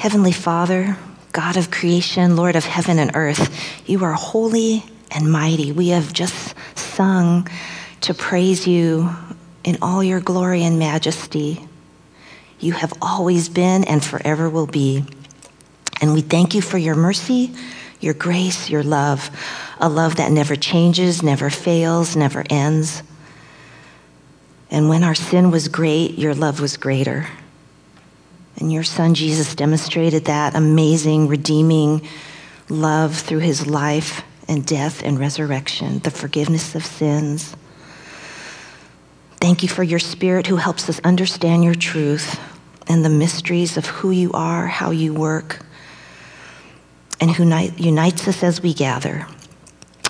Heavenly Father, God of creation, Lord of heaven and earth, you are holy and mighty. We have just sung to praise you in all your glory and majesty. You have always been and forever will be. And we thank you for your mercy, your grace, your love, a love that never changes, never fails, never ends. And when our sin was great, your love was greater. And your son Jesus demonstrated that amazing, redeeming love through his life and death and resurrection, the forgiveness of sins. Thank you for your spirit who helps us understand your truth and the mysteries of who you are, how you work, and who unites us as we gather.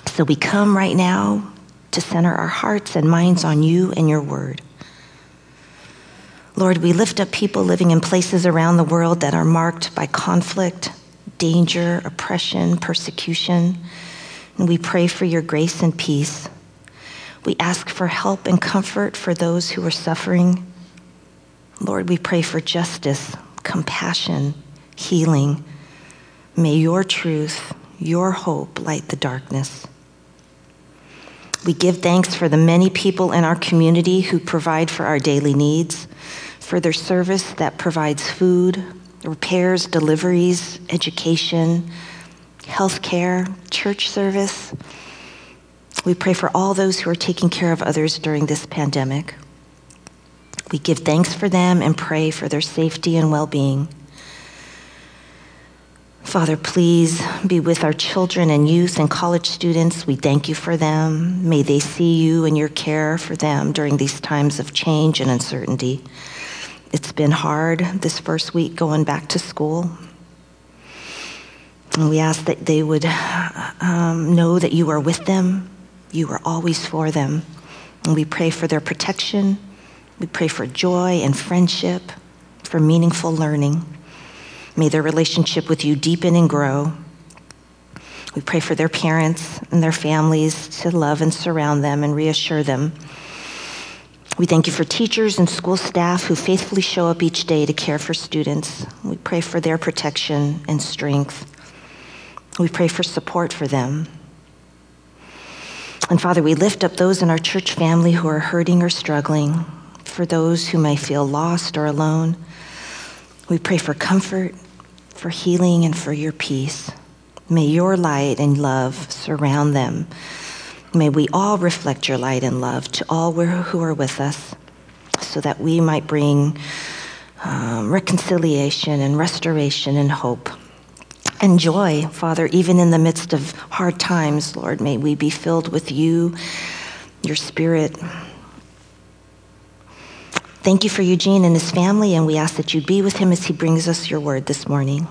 So we come right now to center our hearts and minds on you and your word. Lord, we lift up people living in places around the world that are marked by conflict, danger, oppression, persecution, and we pray for your grace and peace. We ask for help and comfort for those who are suffering. Lord, we pray for justice, compassion, healing. May your truth, your hope light the darkness. We give thanks for the many people in our community who provide for our daily needs, for their service that provides food, repairs, deliveries, education, health care, church service. We pray for all those who are taking care of others during this pandemic. We give thanks for them and pray for their safety and well being. Father, please be with our children and youth and college students. We thank you for them. May they see you and your care for them during these times of change and uncertainty. It's been hard this first week going back to school. And we ask that they would um, know that you are with them, you are always for them. And we pray for their protection. We pray for joy and friendship, for meaningful learning. May their relationship with you deepen and grow. We pray for their parents and their families to love and surround them and reassure them. We thank you for teachers and school staff who faithfully show up each day to care for students. We pray for their protection and strength. We pray for support for them. And Father, we lift up those in our church family who are hurting or struggling, for those who may feel lost or alone. We pray for comfort, for healing, and for your peace. May your light and love surround them. May we all reflect your light and love to all who are with us so that we might bring um, reconciliation and restoration and hope and joy, Father, even in the midst of hard times, Lord. May we be filled with you, your spirit, Thank you for Eugene and his family, and we ask that you be with him as he brings us your word this morning.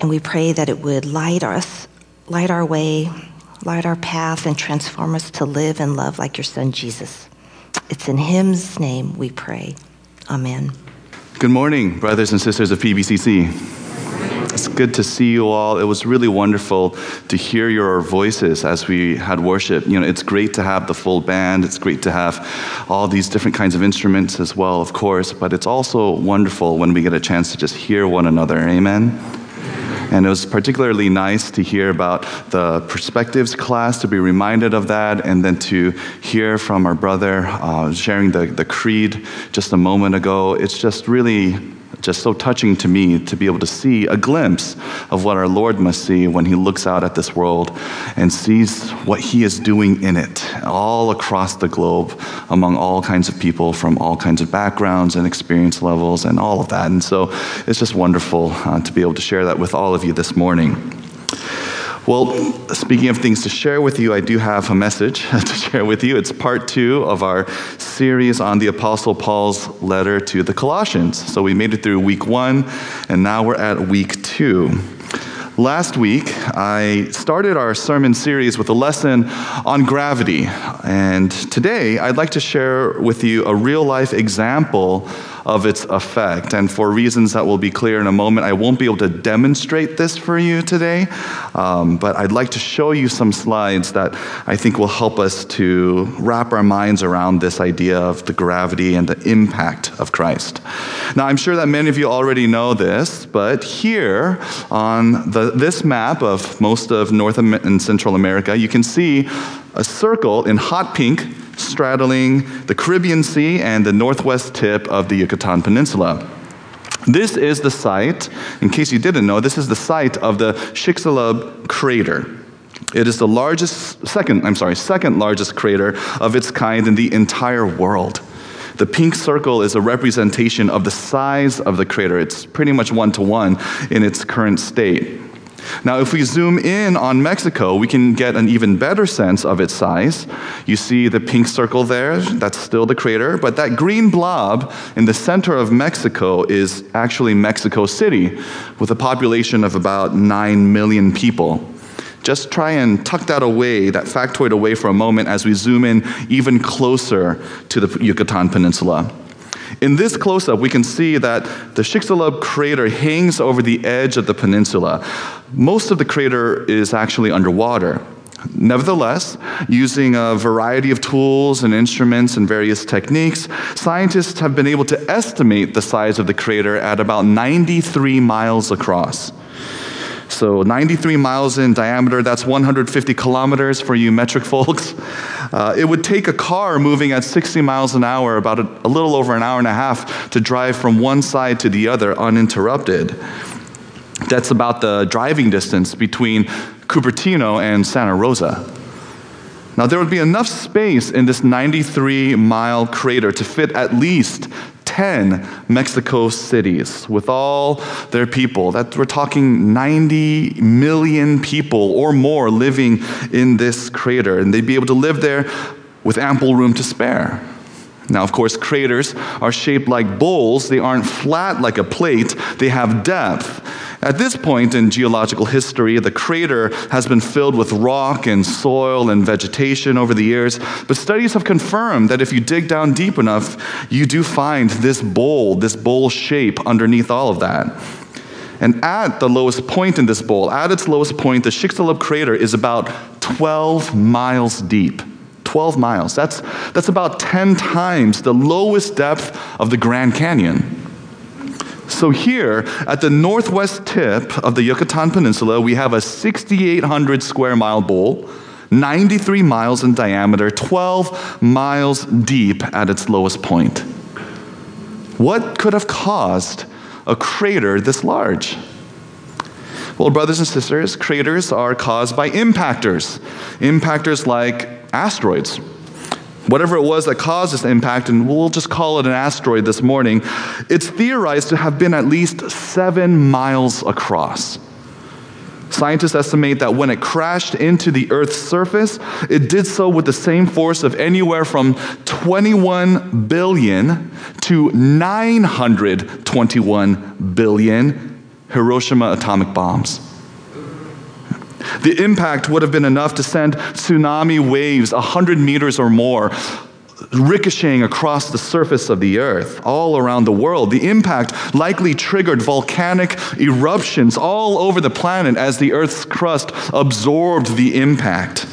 And we pray that it would light us, light our way, light our path, and transform us to live and love like your son Jesus. It's in him's name we pray. Amen. Good morning, brothers and sisters of PBCC. It's good to see you all. It was really wonderful to hear your voices as we had worship. You know, it's great to have the full band. It's great to have all these different kinds of instruments as well, of course, but it's also wonderful when we get a chance to just hear one another. Amen. And it was particularly nice to hear about the perspectives class, to be reminded of that, and then to hear from our brother uh, sharing the, the creed just a moment ago. It's just really just so touching to me to be able to see a glimpse of what our Lord must see when he looks out at this world and sees what he is doing in it, all across the globe, among all kinds of people from all kinds of backgrounds and experience levels and all of that. And so it's just wonderful uh, to be able to share that with all of you this morning. Well, speaking of things to share with you, I do have a message to share with you. It's part two of our series on the Apostle Paul's letter to the Colossians. So we made it through week one, and now we're at week two. Last week, I started our sermon series with a lesson on gravity. And today, I'd like to share with you a real life example of its effect. And for reasons that will be clear in a moment, I won't be able to demonstrate this for you today, um, but I'd like to show you some slides that I think will help us to wrap our minds around this idea of the gravity and the impact of Christ. Now, I'm sure that many of you already know this, but here on the, this map of most of North and Central America, you can see a circle in hot pink straddling the Caribbean Sea and the northwest tip of the Yucatan Peninsula. This is the site, in case you didn't know, this is the site of the Chicxulub crater. It is the largest, second, I'm sorry, second largest crater of its kind in the entire world. The pink circle is a representation of the size of the crater. It's pretty much one to one in its current state. Now, if we zoom in on Mexico, we can get an even better sense of its size. You see the pink circle there, that's still the crater, but that green blob in the center of Mexico is actually Mexico City, with a population of about 9 million people. Just try and tuck that away, that factoid away for a moment as we zoom in even closer to the Yucatan Peninsula. In this close up, we can see that the Chicxulub crater hangs over the edge of the peninsula. Most of the crater is actually underwater. Nevertheless, using a variety of tools and instruments and various techniques, scientists have been able to estimate the size of the crater at about 93 miles across. So 93 miles in diameter, that's 150 kilometers for you metric folks. Uh, it would take a car moving at 60 miles an hour about a, a little over an hour and a half to drive from one side to the other uninterrupted. That's about the driving distance between Cupertino and Santa Rosa. Now, there would be enough space in this 93 mile crater to fit at least 10 Mexico cities with all their people. That we're talking 90 million people or more living in this crater, and they'd be able to live there with ample room to spare. Now, of course, craters are shaped like bowls. They aren't flat like a plate, they have depth. At this point in geological history, the crater has been filled with rock and soil and vegetation over the years, but studies have confirmed that if you dig down deep enough, you do find this bowl, this bowl shape underneath all of that. And at the lowest point in this bowl, at its lowest point, the Chicxulub crater is about 12 miles deep. 12 miles. That's, that's about 10 times the lowest depth of the Grand Canyon. So, here at the northwest tip of the Yucatan Peninsula, we have a 6,800 square mile bowl, 93 miles in diameter, 12 miles deep at its lowest point. What could have caused a crater this large? Well, brothers and sisters, craters are caused by impactors. Impactors like asteroids, whatever it was that caused this impact, and we'll just call it an asteroid this morning, it's theorized to have been at least seven miles across. Scientists estimate that when it crashed into the Earth's surface, it did so with the same force of anywhere from 21 billion to 921 billion Hiroshima atomic bombs. The impact would have been enough to send tsunami waves 100 meters or more ricocheting across the surface of the earth all around the world. The impact likely triggered volcanic eruptions all over the planet as the earth's crust absorbed the impact.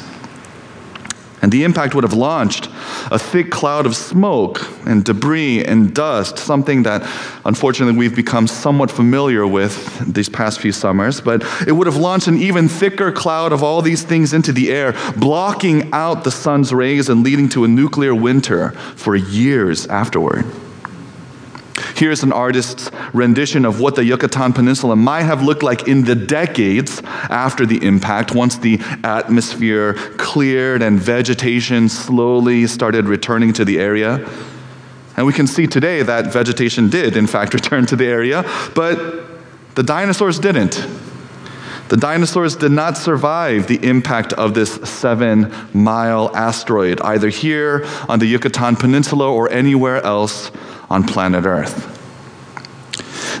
And the impact would have launched a thick cloud of smoke and debris and dust, something that unfortunately we've become somewhat familiar with these past few summers. But it would have launched an even thicker cloud of all these things into the air, blocking out the sun's rays and leading to a nuclear winter for years afterward. Here's an artist's rendition of what the Yucatan Peninsula might have looked like in the decades after the impact, once the atmosphere cleared and vegetation slowly started returning to the area. And we can see today that vegetation did, in fact, return to the area, but the dinosaurs didn't. The dinosaurs did not survive the impact of this seven mile asteroid, either here on the Yucatan Peninsula or anywhere else on planet Earth.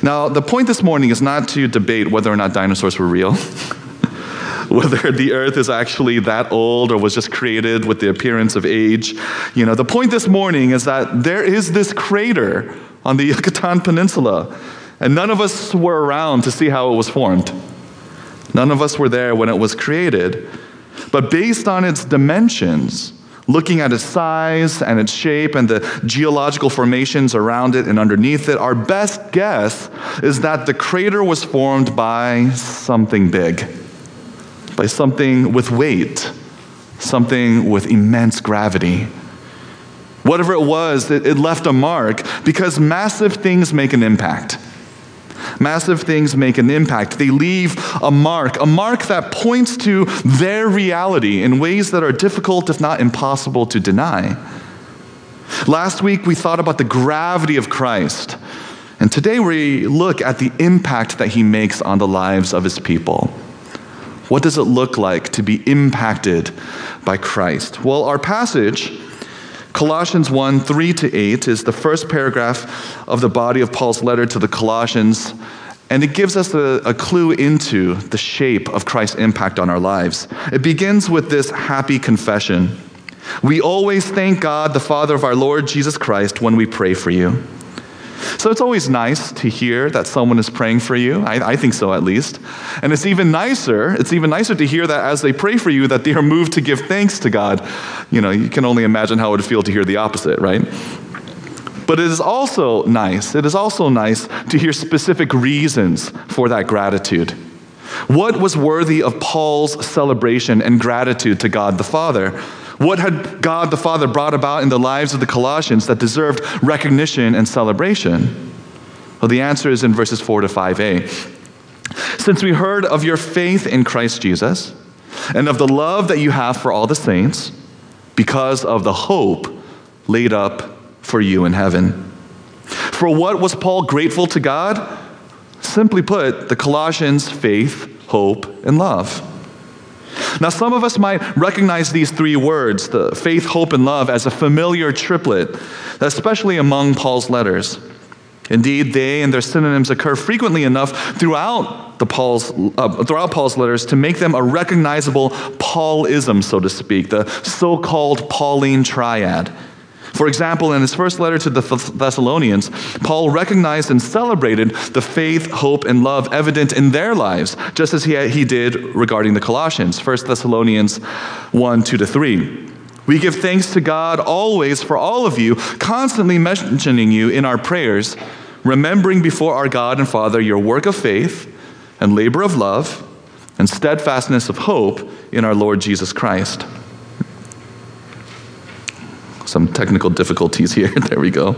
Now, the point this morning is not to debate whether or not dinosaurs were real, whether the Earth is actually that old or was just created with the appearance of age. You know, the point this morning is that there is this crater on the Yucatan Peninsula, and none of us were around to see how it was formed. None of us were there when it was created. But based on its dimensions, looking at its size and its shape and the geological formations around it and underneath it, our best guess is that the crater was formed by something big, by something with weight, something with immense gravity. Whatever it was, it, it left a mark because massive things make an impact. Massive things make an impact. They leave a mark, a mark that points to their reality in ways that are difficult, if not impossible, to deny. Last week, we thought about the gravity of Christ. And today, we look at the impact that he makes on the lives of his people. What does it look like to be impacted by Christ? Well, our passage Colossians 1 3 to 8 is the first paragraph of the body of Paul's letter to the Colossians, and it gives us a, a, clue into the shape of Christ's impact on our lives. It begins with this happy confession We always thank God, the Father of our Lord Jesus Christ, when we pray for you. So it's always nice to hear that someone is praying for you. I, I, think so, at least. And it's even nicer, it's even nicer to hear that as they pray for you, that they are moved to give thanks to God. You know, you can only imagine how it would feel to hear the opposite, right? But it is also nice, it is also nice to hear specific reasons for that gratitude. What was worthy of Paul's celebration and gratitude to God the Father? What had God the Father brought about in the lives of the Colossians that deserved recognition and celebration? Well, the answer is in verses 4 to 5a. Since we heard of your faith in Christ Jesus and of the love that you have for all the saints, because of the hope laid up for you in heaven. For what was Paul grateful to God? Simply put, the Colossians' faith, hope, and love. Now, some of us might recognize these three words, the faith, hope, and love, as a familiar triplet, especially among Paul's letters. Indeed, they and their synonyms occur frequently enough throughout, the Paul's, uh, throughout Paul's letters to make them a recognizable Paulism, so to speak, the so called Pauline triad. For example, in his first letter to the Thessalonians, Paul recognized and celebrated the faith, hope, and love evident in their lives, just as he, he did regarding the Colossians. 1 Thessalonians 1 2 to 3. We give thanks to God always for all of you, constantly mentioning you in our prayers, remembering before our God and Father your work of faith and labor of love and steadfastness of hope in our Lord Jesus Christ some technical difficulties here. there we go.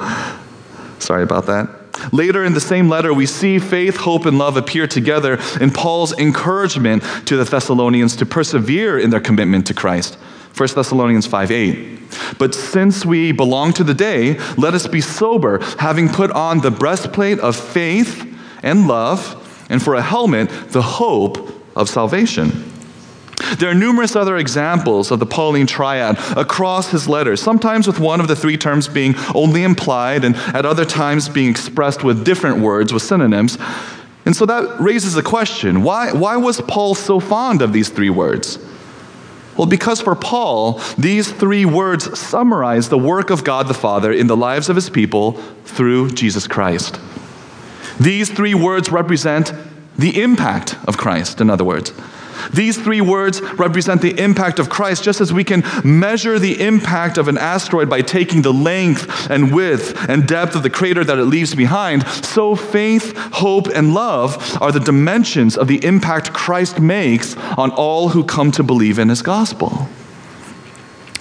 Sorry about that. Later in the same letter, we see faith, hope, and love appear together in Paul's encouragement to the Thessalonians to persevere in their commitment to Christ. 1 Thessalonians 5 8. But since we belong to the day, let us be sober, having put on the breastplate of faith and love, and for a helmet, the hope of salvation. There are numerous other examples of the Pauline triad across his letters, sometimes with one of the three terms being only implied, and at other times being expressed with different words, with synonyms. And so that raises a question why, why was Paul so fond of these three words? Well, because for Paul, these three words summarize the work of God the Father in the lives of his people through Jesus Christ. These three words represent the impact of Christ, in other words. These three words represent the impact of Christ, just as we can measure the impact of an asteroid by taking the length and width and depth of the crater that it leaves behind. So, faith, hope, and love are the dimensions of the impact Christ makes on all who come to believe in his gospel.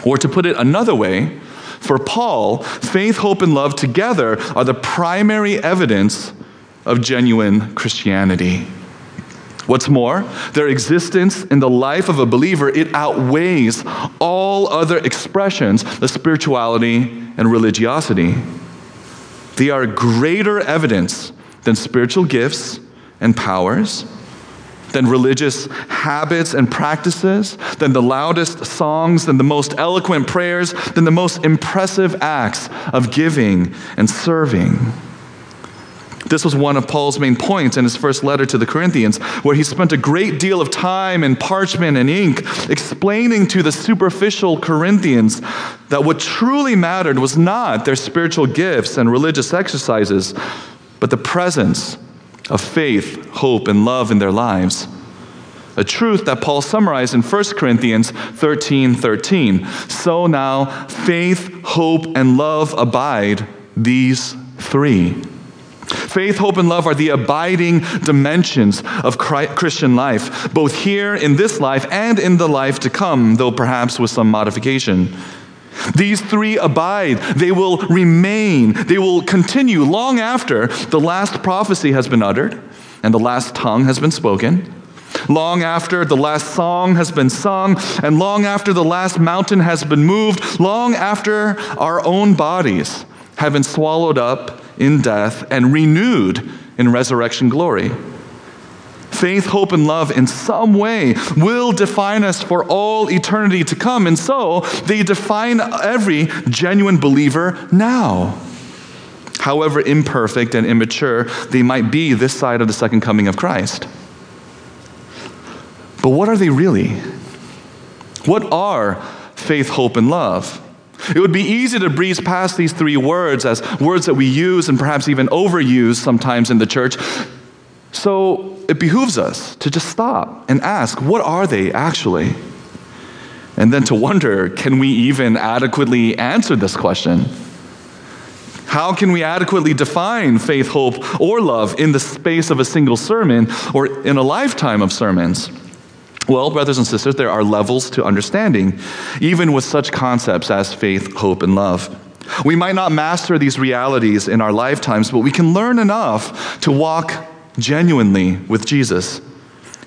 Or to put it another way, for Paul, faith, hope, and love together are the primary evidence of genuine Christianity. What's more, their existence in the life of a believer, it outweighs all other expressions of spirituality and religiosity. They are greater evidence than spiritual gifts and powers, than religious habits and practices, than the loudest songs, than the most eloquent prayers, than the most impressive acts of giving and serving. This was one of Paul's main points in his first letter to the Corinthians, where he spent a great deal of time in parchment and ink explaining to the superficial Corinthians that what truly mattered was not their spiritual gifts and religious exercises, but the presence of faith, hope, and love in their lives. A truth that Paul summarized in 1 Corinthians 13 13. So now faith, hope, and love abide, these three. Faith, hope, and love are the abiding dimensions of Christian life, both here in this life and in the life to come, though perhaps with some modification. These three abide. They will remain. They will continue long after the last prophecy has been uttered and the last tongue has been spoken, long after the last song has been sung, and long after the last mountain has been moved, long after our own bodies have been swallowed up in death and renewed in resurrection glory. Faith, hope, and love in some way will define us for all eternity to come. And so they define every genuine believer now. However imperfect and immature they might be this side of the second coming of Christ. But what are they really? What are faith, hope, and love? It would be easy to breeze past these three words as words that we use and perhaps even overuse sometimes in the church. So it behooves us to just stop and ask, what are they actually? And then to wonder, can we even adequately answer this question? How can we adequately define faith, hope, or love in the space of a single sermon or in a lifetime of sermons? Well, brothers and sisters, there are levels to understanding, even with such concepts as faith, hope, and love. We might not master these realities in our lifetimes, but we can learn enough to walk genuinely with Jesus.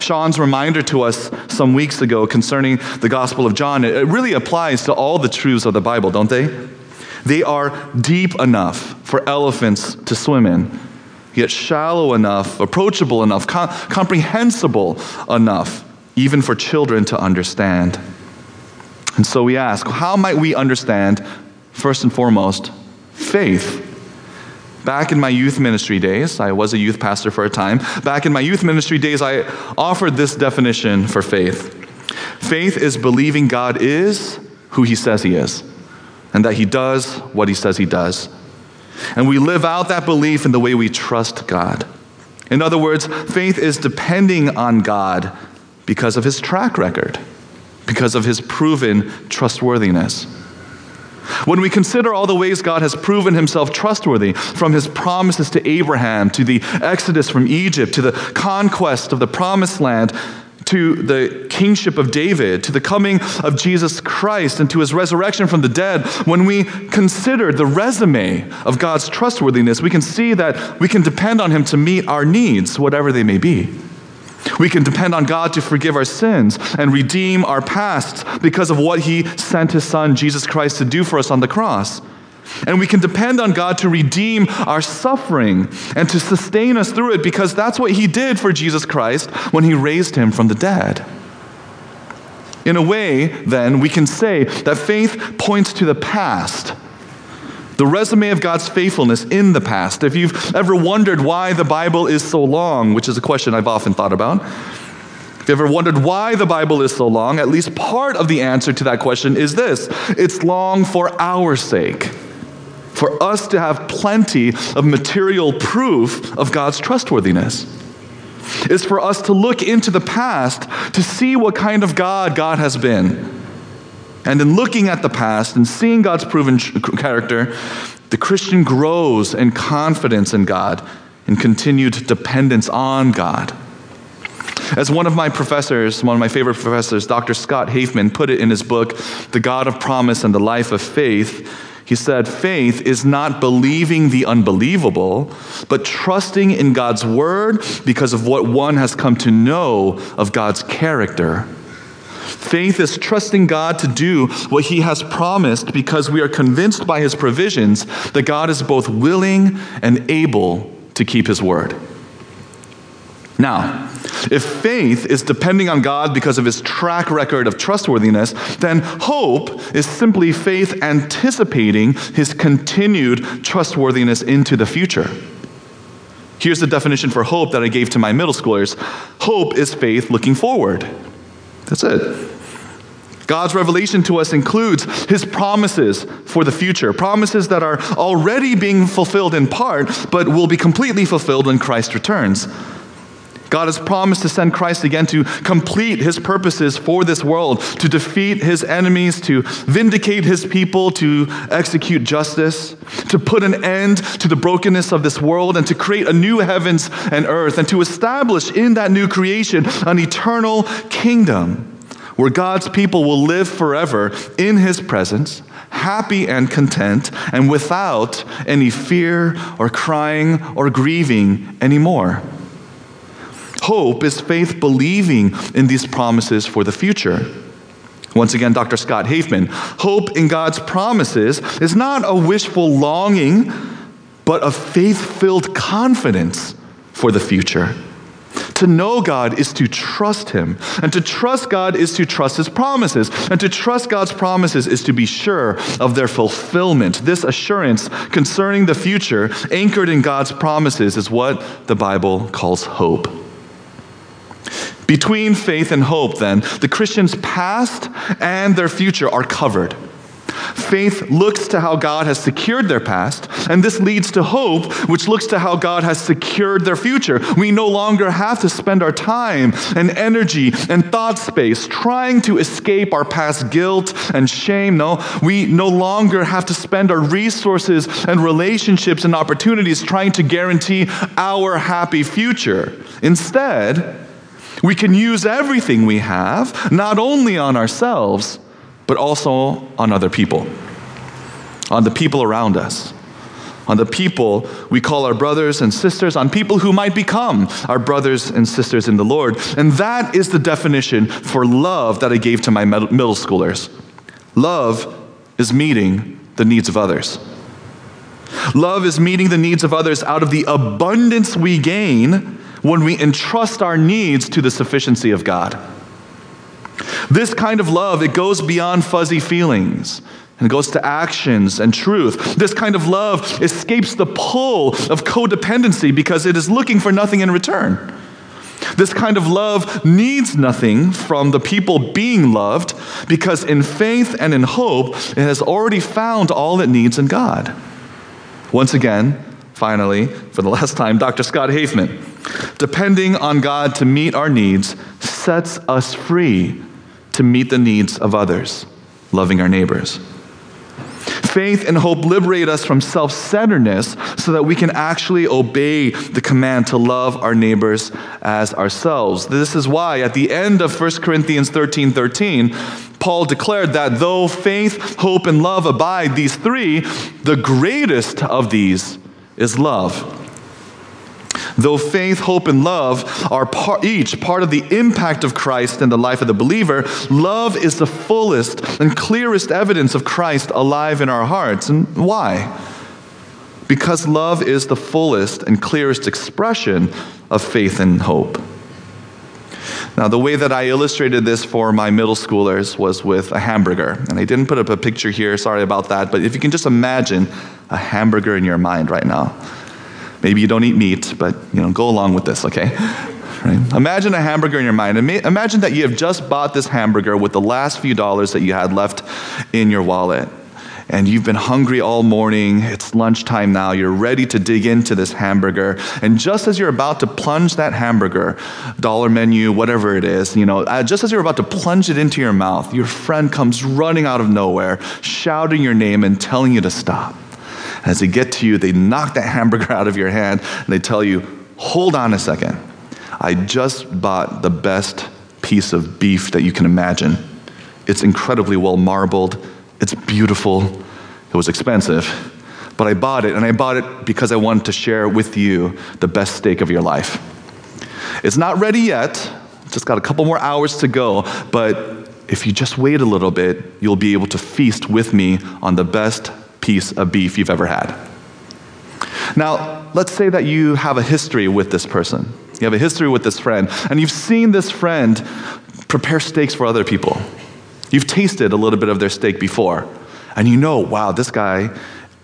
Sean's reminder to us some weeks ago concerning the Gospel of John, it really applies to all the truths of the Bible, don't they? They are deep enough for elephants to swim in, yet shallow enough, approachable enough, com- comprehensible enough even for children to understand. And so we ask, how might we understand, first and foremost, faith? Back in my youth ministry days, I was a youth pastor for a time. Back in my youth ministry days, I offered this definition for faith faith is believing God is who he says he is, and that he does what he says he does. And we live out that belief in the way we trust God. In other words, faith is depending on God because of his track record, because of his proven trustworthiness. When we consider all the ways God has proven himself trustworthy, from his promises to Abraham, to the exodus from Egypt, to the conquest of the promised land, to the kingship of David, to the coming of Jesus Christ, and to his resurrection from the dead, when we consider the resume of God's trustworthiness, we can see that we can depend on him to meet our needs, whatever they may be. We can depend on God to forgive our sins and redeem our pasts because of what He sent His Son, Jesus Christ, to do for us on the cross. And we can depend on God to redeem our suffering and to sustain us through it because that's what He did for Jesus Christ when He raised Him from the dead. In a way, then, we can say that faith points to the past the resume of God's faithfulness in the past. If you've ever wondered why the Bible is so long, which is a question I've often thought about, if you've ever wondered why the Bible is so long, at least part of the answer to that question is this it's long for our sake, for us to have plenty of material proof of God's trustworthiness. It's for us to look into the past to see what kind of God God has been and in looking at the past and seeing God's proven character, the Christian grows in confidence in God and continued dependence on God. As one of my professors, one of my favorite professors, Dr. Scott Hafemann, put it in his book, The God of Promise and the Life of Faith, he said, Faith is not believing the unbelievable, but trusting in God's word because of what one has come to know of God's character. Faith is trusting God to do what He has promised because we are convinced by His provisions that God is both willing and able to keep His word. Now, if faith is depending on God because of his track record of trustworthiness, then hope is simply faith anticipating his continued trustworthiness into the future. Here's the definition for hope that I gave to my middle schoolers hope is faith looking forward. That's it. God's revelation to us includes his promises for the future, promises that are already being fulfilled in part, but will be completely fulfilled when Christ returns. God has promised to send Christ again to complete his purposes for this world, to defeat his enemies, to vindicate his people, to execute justice, to put an end to the brokenness of this world, and to create a new heavens and earth, and to establish in that new creation an eternal kingdom where God's people will live forever in his presence, happy and content, and without any fear or crying or grieving anymore. Hope is faith believing in these promises for the future. Once again, Dr. Scott Hafemann. Hope in God's promises is not a wishful longing, but a faith filled confidence for the future. To know God is to trust Him. And to trust God is to trust His promises. And to trust God's promises is to be sure of their fulfillment. This assurance concerning the future, anchored in God's promises, is what the Bible calls hope. Between faith and hope, then, the Christian's past and their future are covered. Faith looks to how God has secured their past, and this leads to hope, which looks to how God has secured their future. We no longer have to spend our time and energy and thought space trying to escape our past guilt and shame. No, we no longer have to spend our resources and relationships and opportunities trying to guarantee our happy future. Instead, we can use everything we have, not only on ourselves, but also on other people, on the people around us, on the people we call our brothers and sisters, on people who might become our brothers and sisters in the Lord. And that is the definition for love that I gave to my middle schoolers. Love is meeting the needs of others. Love is meeting the needs of others out of the abundance we gain when we entrust our needs to the sufficiency of God. This kind of love, it goes beyond fuzzy feelings and goes to actions and truth. This kind of love escapes the pull of codependency because it is looking for nothing in return. This kind of love needs nothing from the people being loved because in faith and in hope, it has already found all it needs in God. Once again, finally, for the last time, Dr. Scott Hafemann. Depending on God to meet our needs sets us free to meet the needs of others, loving our neighbors. Faith and hope liberate us from self centeredness so that we can actually obey the command to love our neighbors as ourselves. This is why, at the end of 1 Corinthians 13 13, Paul declared that though faith, hope, and love abide, these three, the greatest of these is love. Though faith, hope, and love are each part of the impact of Christ in the life of the believer, love is the fullest and clearest evidence of Christ alive in our hearts. And why? Because love is the fullest and clearest expression of faith and hope. Now, the way that I illustrated this for my middle schoolers was with a hamburger. And I didn't put up a picture here, sorry about that, but if you can just imagine a hamburger in your mind right now. Maybe you don't eat meat, but you know, go along with this, okay? Right? Imagine a hamburger in your mind. Imagine that you have just bought this hamburger with the last few dollars that you had left in your wallet. And you've been hungry all morning. It's lunchtime now. You're ready to dig into this hamburger. And just as you're about to plunge that hamburger, dollar menu, whatever it is, you know, uh, just as you're about to plunge it into your mouth, your friend comes running out of nowhere, shouting your name and telling you to stop. As they get to you, they knock that hamburger out of your hand and they tell you, hold on a second. I just bought the best piece of beef that you can imagine. It's incredibly well marbled, it's beautiful, it was expensive. But I bought it, and I bought it because I wanted to share with you the best steak of your life. It's not ready yet, just got a couple more hours to go, but if you just wait a little bit, you'll be able to feast with me on the best piece of beef you've ever had. Now, let's say that you have a history with this person. You have a history with this friend, and you've seen this friend prepare steaks for other people. You've tasted a little bit of their steak before, and you know, wow, this guy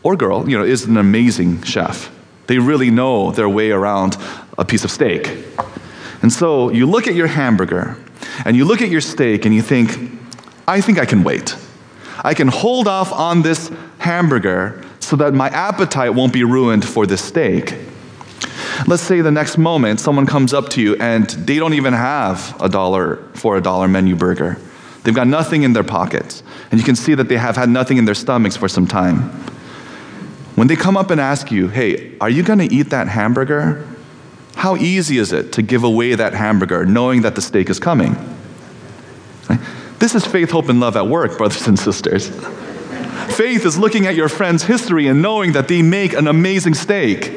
or girl, you know, is an amazing chef. They really know their way around a piece of steak. And so you look at your hamburger and you look at your steak and you think, I think I can wait. I can hold off on this hamburger so that my appetite won't be ruined for the steak. Let's say the next moment someone comes up to you and they don't even have a dollar for a dollar menu burger. They've got nothing in their pockets. And you can see that they have had nothing in their stomachs for some time. When they come up and ask you, hey, are you going to eat that hamburger? How easy is it to give away that hamburger knowing that the steak is coming? This is faith, hope, and love at work, brothers and sisters. Faith is looking at your friend's history and knowing that they make an amazing steak.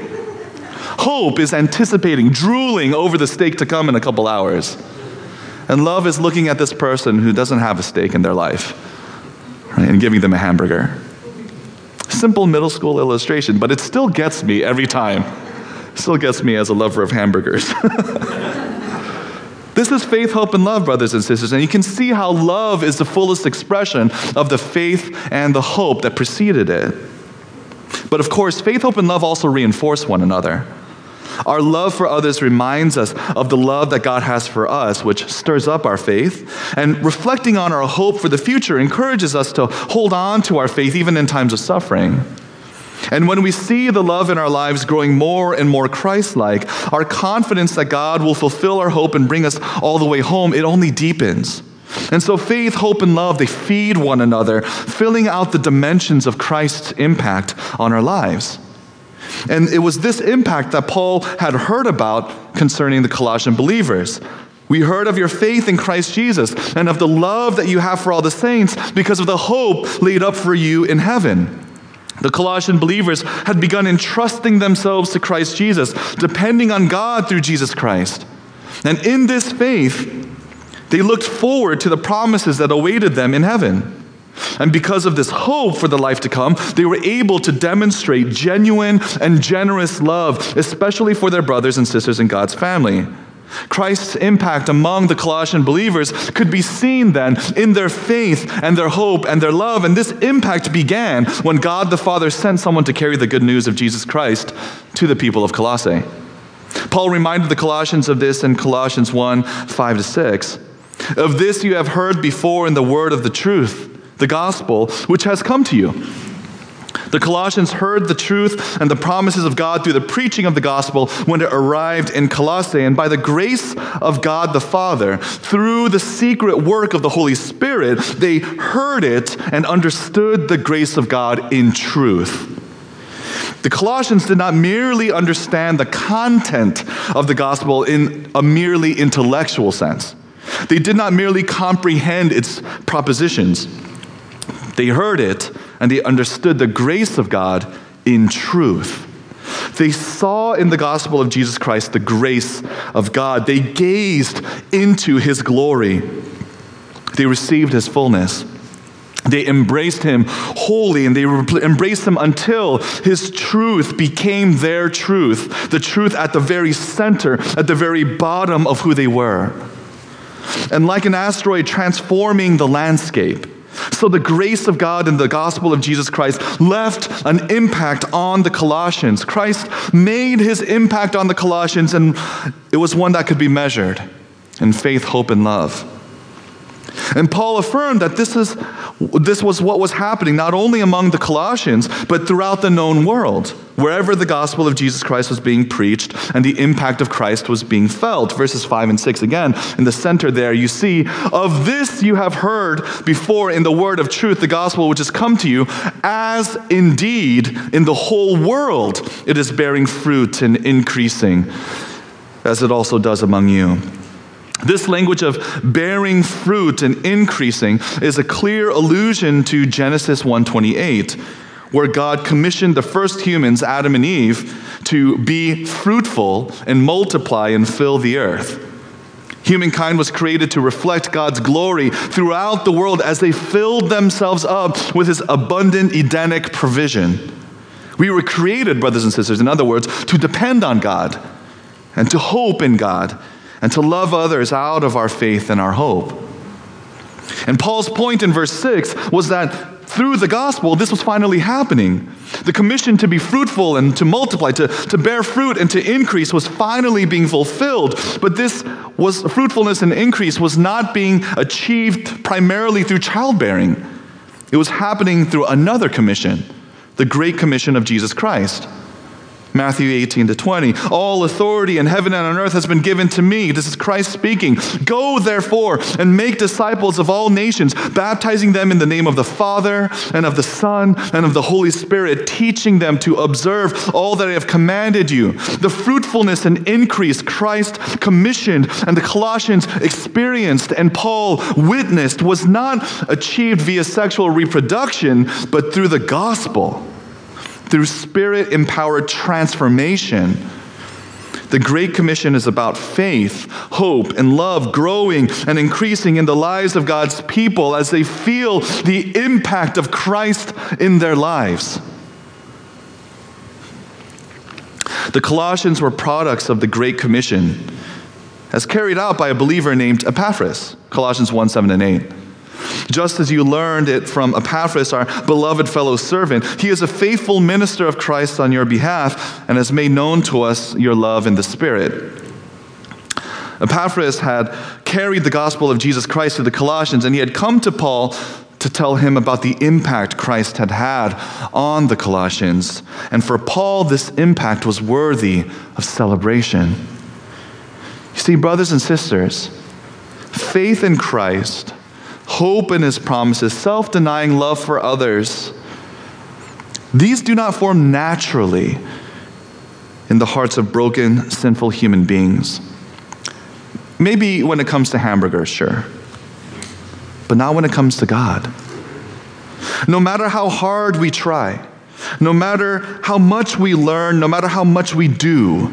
Hope is anticipating, drooling over the steak to come in a couple hours. And love is looking at this person who doesn't have a steak in their life right, and giving them a hamburger. Simple middle school illustration, but it still gets me every time. Still gets me as a lover of hamburgers. This is faith, hope, and love, brothers and sisters. And you can see how love is the fullest expression of the faith and the hope that preceded it. But of course, faith, hope, and love also reinforce one another. Our love for others reminds us of the love that God has for us, which stirs up our faith. And reflecting on our hope for the future encourages us to hold on to our faith even in times of suffering. And when we see the love in our lives growing more and more Christ like, our confidence that God will fulfill our hope and bring us all the way home, it only deepens. And so faith, hope, and love, they feed one another, filling out the dimensions of Christ's impact on our lives. And it was this impact that Paul had heard about concerning the Colossian believers. We heard of your faith in Christ Jesus and of the love that you have for all the saints because of the hope laid up for you in heaven. The Colossian believers had begun entrusting themselves to Christ Jesus, depending on God through Jesus Christ. And in this faith, they looked forward to the promises that awaited them in heaven. And because of this hope for the life to come, they were able to demonstrate genuine and generous love, especially for their brothers and sisters in God's family. Christ's impact among the Colossian believers could be seen then in their faith and their hope and their love. And this impact began when God the Father sent someone to carry the good news of Jesus Christ to the people of Colossae. Paul reminded the Colossians of this in Colossians 1 5 to 6. Of this you have heard before in the word of the truth, the gospel, which has come to you the Colossians heard the truth and the promises of God through the preaching of the gospel when it arrived in Colossae. And by the grace of God the Father, through the secret work of the Holy Spirit, they heard it and understood the grace of God in truth. The Colossians did not merely understand the content of the gospel in a merely intellectual sense. They did not merely comprehend its propositions. They heard it and they understood the grace of God in truth. They saw in the gospel of Jesus Christ the grace of God. They gazed into his glory. They received his fullness. They embraced him wholly and they embraced him until his truth became their truth, the truth at the very center, at the very bottom of who they were. And like an asteroid transforming the landscape, so the grace of God and the gospel of Jesus Christ left an impact on the Colossians. Christ made his impact on the Colossians, and it was one that could be measured in faith, hope, and love. And Paul affirmed that this, is, this was what was happening not only among the Colossians, but throughout the known world, wherever the gospel of Jesus Christ was being preached and the impact of Christ was being felt. Verses 5 and 6 again, in the center there, you see, Of this you have heard before in the word of truth, the gospel which has come to you, as indeed in the whole world it is bearing fruit and increasing, as it also does among you. This language of bearing fruit and increasing is a clear allusion to Genesis 1:28, where God commissioned the first humans, Adam and Eve, to be fruitful and multiply and fill the earth. Humankind was created to reflect God's glory throughout the world as they filled themselves up with his abundant Edenic provision. We were created, brothers and sisters, in other words, to depend on God and to hope in God and to love others out of our faith and our hope. And Paul's point in verse 6 was that through the gospel, this was finally happening. The commission to be fruitful and to multiply, to, to bear fruit and to increase was finally being fulfilled. But this was fruitfulness and increase was not being achieved primarily through childbearing. It was happening through another commission, the Great Commission of Jesus Christ. Matthew 18 to 20. All authority in heaven and on earth has been given to me. This is Christ speaking. Go, therefore, and make disciples of all nations, baptizing them in the name of the Father and of the Son and of the Holy Spirit, teaching them to observe all that I have commanded you. The fruitfulness and increase Christ commissioned and the Colossians experienced and Paul witnessed was not achieved via sexual reproduction, but through the gospel through spirit empowered transformation. The Great Commission is about faith, hope, and love growing and increasing in the lives of God's people as they feel the impact of Christ in their lives. The Colossians were products of the Great Commission as carried out by a believer named Epaphras, Colossians 1 7 and 8. Just as you learned it from Epaphras, our beloved fellow servant, he is a faithful minister of Christ on your behalf and has made known to us your love in the Spirit. Epaphras had carried the gospel of Jesus Christ to the Colossians, and he had come to Paul to tell him about the impact Christ had had on the Colossians. And for Paul, this impact was worthy of celebration. You see, brothers and sisters, faith in Christ hope in his promises, self denying love for others, these do not form naturally in the hearts of broken, sinful human beings. Maybe when it comes to hamburgers, sure, but not when it comes to God. No matter how hard we try, no matter how much we learn, no matter how much we do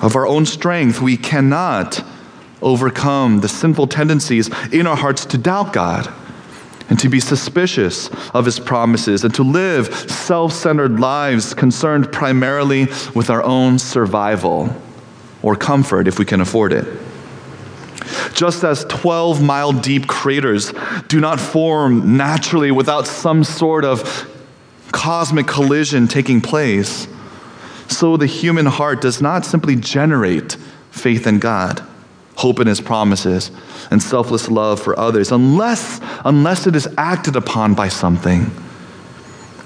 of our own strength, we cannot overcome the sinful tendencies in our hearts to doubt God and to be suspicious of his promises and to live self centered lives concerned primarily with our own survival or comfort if we can afford it. Just as 12 mile deep craters do not form naturally without some sort of cosmic collision taking place, so the human heart does not simply generate faith in God hope in his promises, and selfless love for others, unless, unless it is acted upon by something,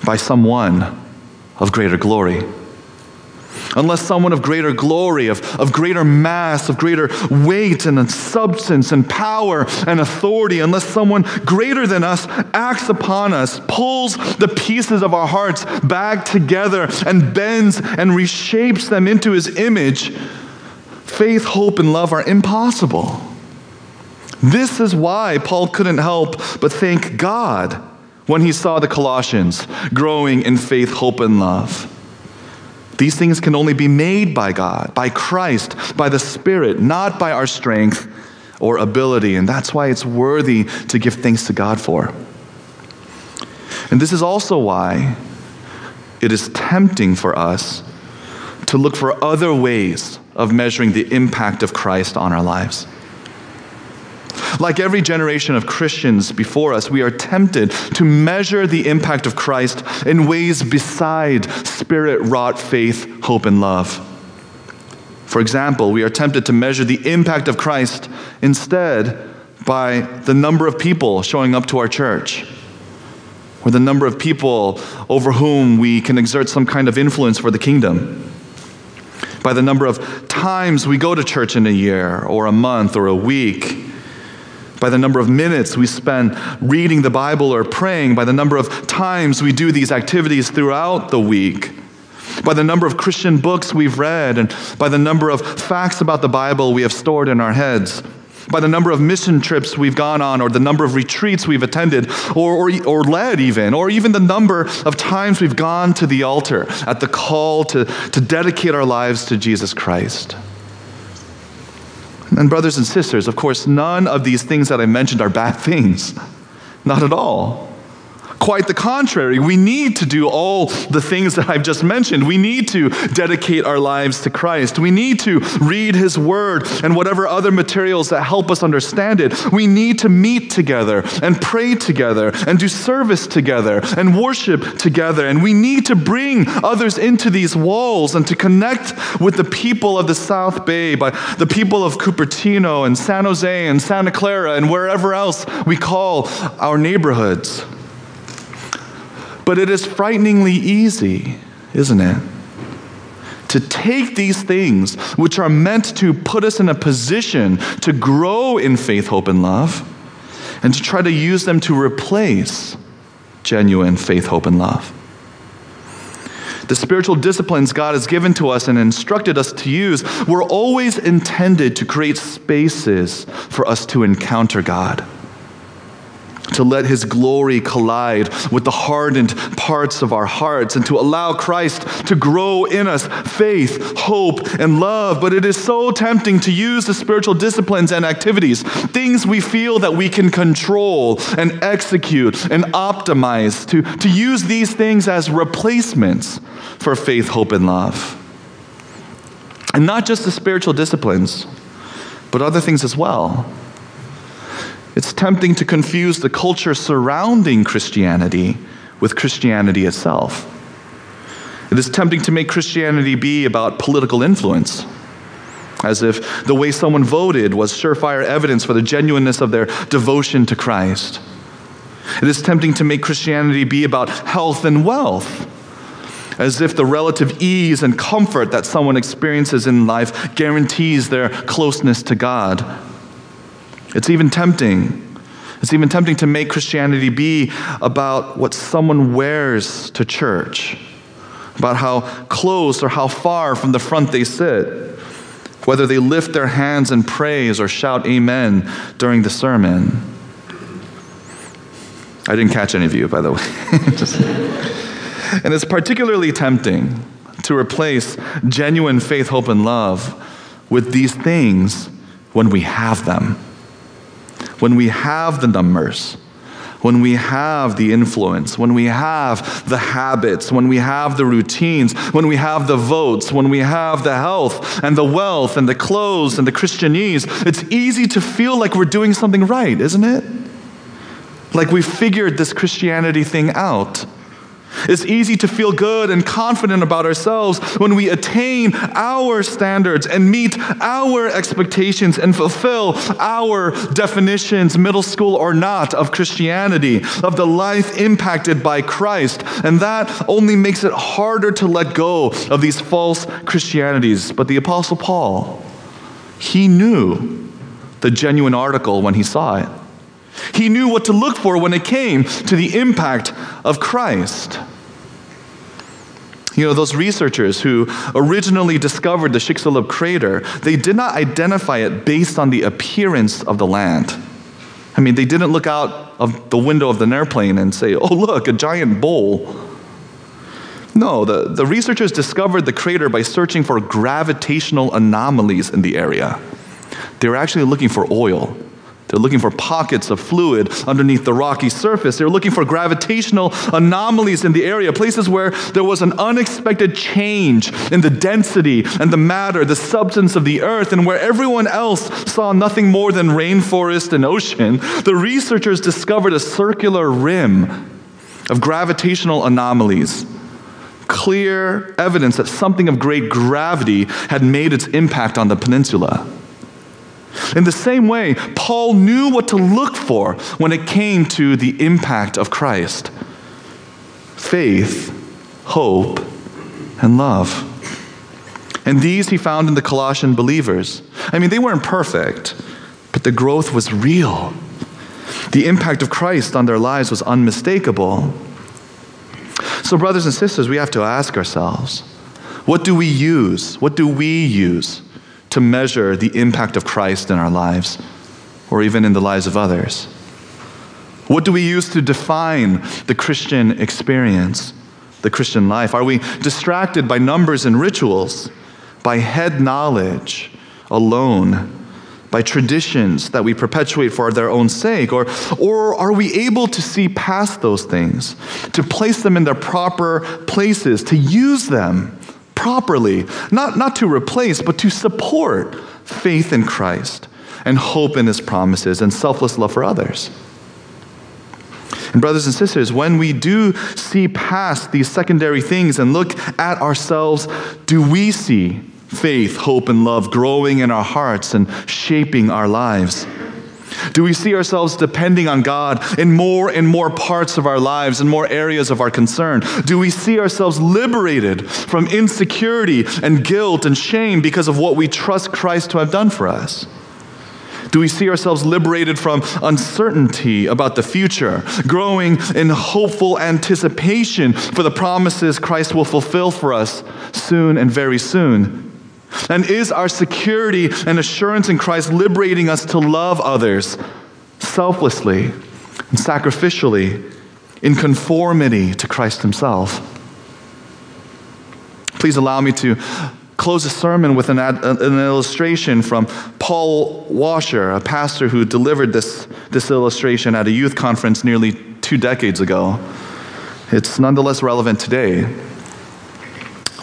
by someone of greater glory. Unless someone of greater glory, of, of greater mass, of greater weight and substance and power and authority, unless someone greater than us acts upon us, pulls the pieces of our hearts back together and bends and reshapes them into his image, faith, hope, and love are impossible. This is why Paul couldn't help but thank God when he saw the Colossians growing in faith, hope, and love. These things can only be made by God, by Christ, by the Spirit, not by our strength or ability. And that's why it's worthy to give thanks to God for. And this is also why it is tempting for us to look for other ways of measuring the impact of Christ on our lives. Like every generation of Christians before us, we are tempted to measure the impact of Christ in ways beside spirit wrought faith, hope, and love. For example, we are tempted to measure the impact of Christ instead by the number of people showing up to our church, or the number of people over whom we can exert some kind of influence for the kingdom by the number of times we go to church in a year, or a month, or a week, by the number of minutes we spend reading the Bible or praying, by the number of times we do these activities throughout the week, by the number of Christian books we've read, and by the number of facts about the Bible we have stored in our heads by the number of mission trips we've gone on, or the number of retreats we've attended, or, or, or, led, even, or even the number of times we've gone to the altar at the call to, to dedicate our lives to Jesus Christ. And, brothers and sisters, of course, none of these things that I mentioned are bad things. Not at all. Quite the contrary. We need to do all the things that I've just mentioned. We need to dedicate our lives to Christ. We need to read His Word and whatever other materials that help us understand it. We need to meet together and pray together and do service together and worship together. And we need to bring others into these walls and to connect with the people of the South Bay, by the people of Cupertino and San Jose and Santa Clara and wherever else we call our neighborhoods. But it is frighteningly easy, isn't it? To take these things, which are meant to put us in a position to grow in faith, hope, and love, and to try to use them to replace genuine faith, hope, and love. The spiritual disciplines God has given to us and instructed us to use were always intended to create spaces for us to encounter God to let his glory collide with the hardened parts of our hearts and to allow Christ to grow in us faith, hope, and love. But it is so tempting to use the spiritual disciplines and activities, things we feel that we can control and execute and optimize, to, to use these things as replacements for faith, hope, and love. And not just the spiritual disciplines, but other things as well. It's tempting to confuse the culture surrounding Christianity with Christianity itself. It is tempting to make Christianity be about political influence, as if the way someone voted was surefire evidence for the genuineness of their devotion to Christ. It is tempting to make Christianity be about health and wealth, as if the relative ease and comfort that someone experiences in life guarantees their closeness to God. It's even tempting. It's even tempting to make Christianity be about what someone wears to church, about how close or how far from the front they sit, whether they lift their hands in praise or shout amen during the sermon. I didn't catch any of you, by the way. and it's particularly tempting to replace genuine faith, hope, and love with these things when we have them when we have the numbers, when we have the influence, when we have the habits, when we have the routines, when we have the votes, when we have the health and the wealth and the clothes and the Christianese, it's easy to feel like we're doing something right, isn't it? Like we figured this Christianity thing out. It's easy to feel good and confident about ourselves when we attain our standards and meet our expectations and fulfill our definitions, middle school or not, of Christianity, of the life impacted by Christ. And that only makes it harder to let go of these false Christianities. But the Apostle Paul, he knew the genuine article when he saw it. He knew what to look for when it came to the impact of Christ. You know, those researchers who originally discovered the Chicxulub crater, they did not identify it based on the appearance of the land. I mean, they didn't look out of the window of an airplane and say, oh, look, a giant bowl. No, the, the researchers discovered the crater by searching for gravitational anomalies in the area. They were actually looking for oil. They're looking for pockets of fluid underneath the rocky surface. They're looking for gravitational anomalies in the area, places where there was an unexpected change in the density and the matter, the substance of the earth, and where everyone else saw nothing more than rainforest and ocean. The researchers discovered a circular rim of gravitational anomalies. Clear evidence that something of great gravity had made its impact on the peninsula. In the same way, Paul knew what to look for when it came to the impact of Christ faith, hope, and love. And these he found in the Colossian believers. I mean, they weren't perfect, but the growth was real. The impact of Christ on their lives was unmistakable. So, brothers and sisters, we have to ask ourselves what do we use? What do we use to measure the impact of Christ in our lives or even in the lives of others? What do we use to define the Christian experience, the Christian life? Are we distracted by numbers and rituals, by head knowledge alone, by traditions that we perpetuate for their own sake? Or, or are we able to see past those things, to place them in their proper places, to use them properly, not, not to replace, but to support faith in Christ and hope in his promises and selfless love for others? And, brothers and sisters, when we do see past these secondary things and look at ourselves, do we see faith, hope, and love growing in our hearts and shaping our lives? Do we see ourselves depending on God in more and more parts of our lives and more areas of our concern? Do we see ourselves liberated from insecurity and guilt and shame because of what we trust Christ to have done for us? Do we see ourselves liberated from uncertainty about the future, growing in hopeful anticipation for the promises Christ will fulfill for us soon and very soon? And is our security and assurance in Christ liberating us to love others selflessly and sacrificially in conformity to Christ Himself? Please allow me to close the sermon with an, ad, an, illustration from Paul Washer, a pastor who delivered this, this illustration at a youth conference nearly two decades ago. It's nonetheless relevant today.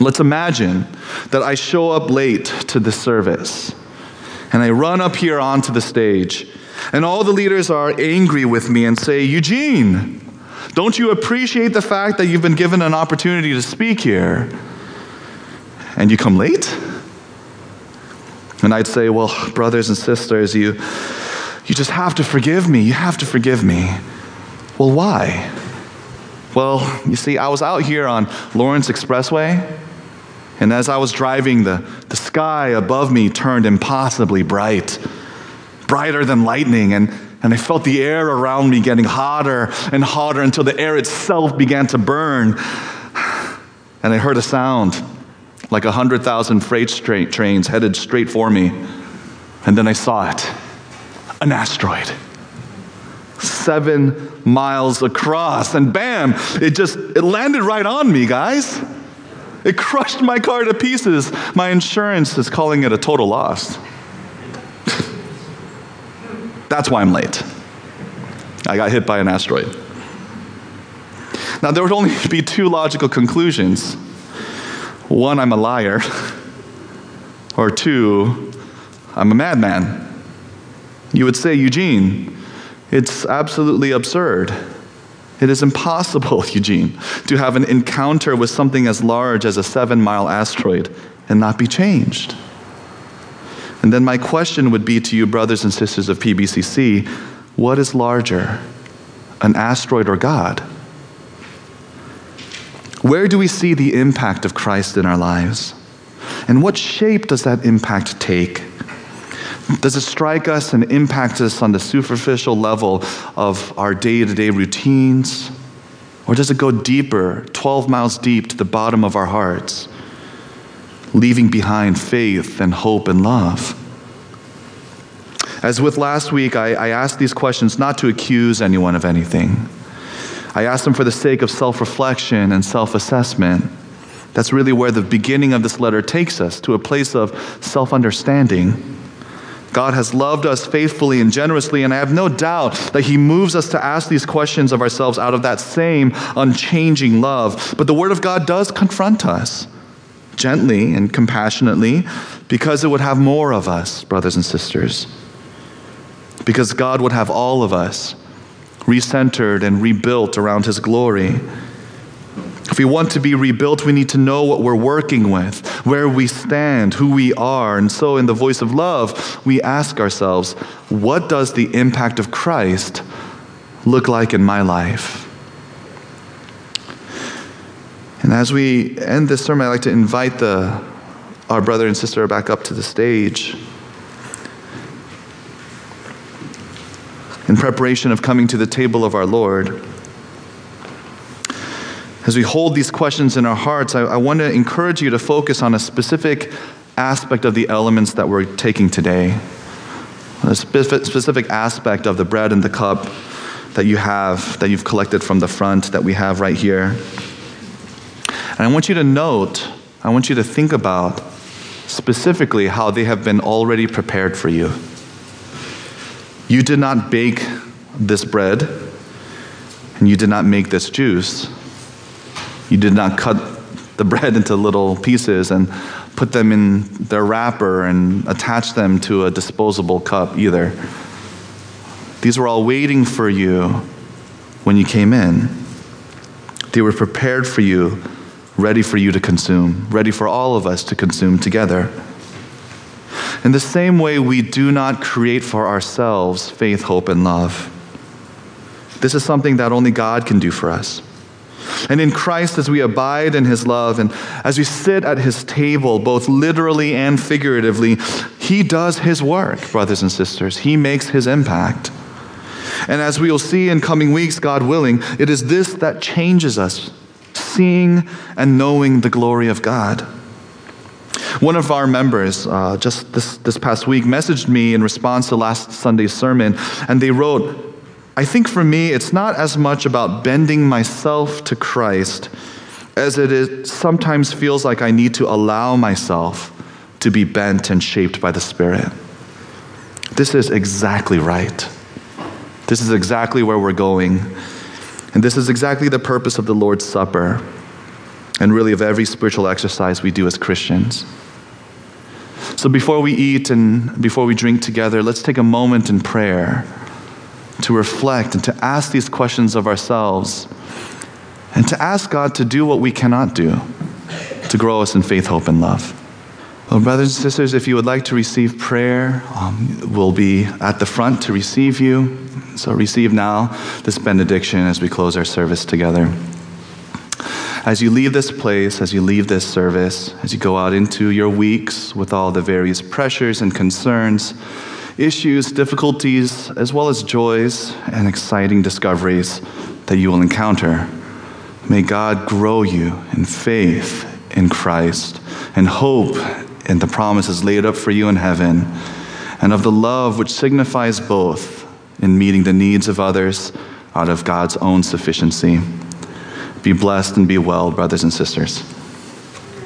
Let's imagine that I show up late to the service and I run up here onto the stage, and all the leaders are angry with me and say, Eugene, don't you appreciate the fact that you've been given an opportunity to speak here? and you come late? And I'd say, Well, brothers and sisters, you, you just have to forgive me. You have to forgive me. Well, why? Well, you see, I was out here on Lawrence Expressway, and as I was driving, the, the sky above me turned impossibly bright, brighter than lightning, and, and I felt the air around me getting hotter and hotter until the air itself began to burn. And I heard a sound like 100,000 freight trains headed straight for me. And then I saw it an asteroid. Seven miles across, and bam, it just it landed right on me, guys. It crushed my car to pieces. My insurance is calling it a total loss. That's why I'm late. I got hit by an asteroid. Now, there would only be two logical conclusions one, I'm a liar, or two, I'm a madman. You would say, Eugene, it's absolutely absurd. It is impossible, Eugene, to have an encounter with something as large as a seven mile asteroid and not be changed. And then my question would be to you, brothers and sisters of PBCC what is larger, an asteroid or God? Where do we see the impact of Christ in our lives? And what shape does that impact take? Does it strike us and impact us on the superficial level of our day to day routines? Or does it go deeper, 12 miles deep to the bottom of our hearts, leaving behind faith and hope and love? As with last week, I, I asked these questions not to accuse anyone of anything I asked them for the sake of self reflection and self assessment. That's really where the beginning of this letter takes us to a place of self understanding. God has loved us faithfully and generously, and I have no doubt that He moves us to ask these questions of ourselves out of that same unchanging love. But the Word of God does confront us gently and compassionately because it would have more of us, brothers and sisters. Because God would have all of us recentered and rebuilt around His glory. If we want to be rebuilt, we need to know what we're working with, where we stand, who we are. And so, in the voice of love, we ask ourselves, what does the impact of Christ look like in my life? And as we end this sermon, I'd like to invite the, our brother and sister back up to the stage. in preparation of coming to the table of our Lord. As we hold these questions in our hearts, I, I want to encourage you to focus on a specific aspect of the elements that we're taking today. A specific, specific aspect of the bread and the cup that you have, that you've collected from the front, that we have right here. And I want you to note, I want you to think about specifically how they have been already prepared for you. You did not bake this bread, and you did not make this juice. You did not cut the bread into little pieces and put them in their wrapper and attach them to a disposable cup either. These were all waiting for you when you came in. They were prepared for you, ready for you to consume, ready for all of us to consume together. In the same way, we do not create for ourselves faith, hope, and love. This is something that only God can do for us. And in Christ, as we abide in his love and as we sit at his table, both literally and figuratively, he does his work, brothers and sisters. He makes his impact. And as we will see in coming weeks, God willing, it is this that changes us, seeing and knowing the glory of God. One of our members, uh, just this, this past week, messaged me in response to last Sunday's sermon, and they wrote, I think for me, it's not as much about bending myself to Christ as it is, sometimes feels like I need to allow myself to be bent and shaped by the Spirit. This is exactly right. This is exactly where we're going. And this is exactly the purpose of the Lord's Supper and really of every spiritual exercise we do as Christians. So before we eat and before we drink together, let's take a moment in prayer to reflect and to ask these questions of ourselves and to ask God to do what we cannot do to grow us in faith, hope, and love. Well, brothers and sisters, if you would like to receive prayer, um, we'll be at the front to receive you. So receive now this benediction as we close our service together. As you leave this place, as you leave this service, as you go out into your weeks with all the various pressures and concerns, issues, difficulties, as well as joys and exciting discoveries that you will encounter. May God grow you in faith in Christ and hope in the promises laid up for you in heaven, and of the love which signifies both in meeting the needs of others out of God's own sufficiency. Be blessed and be well, brothers and sisters.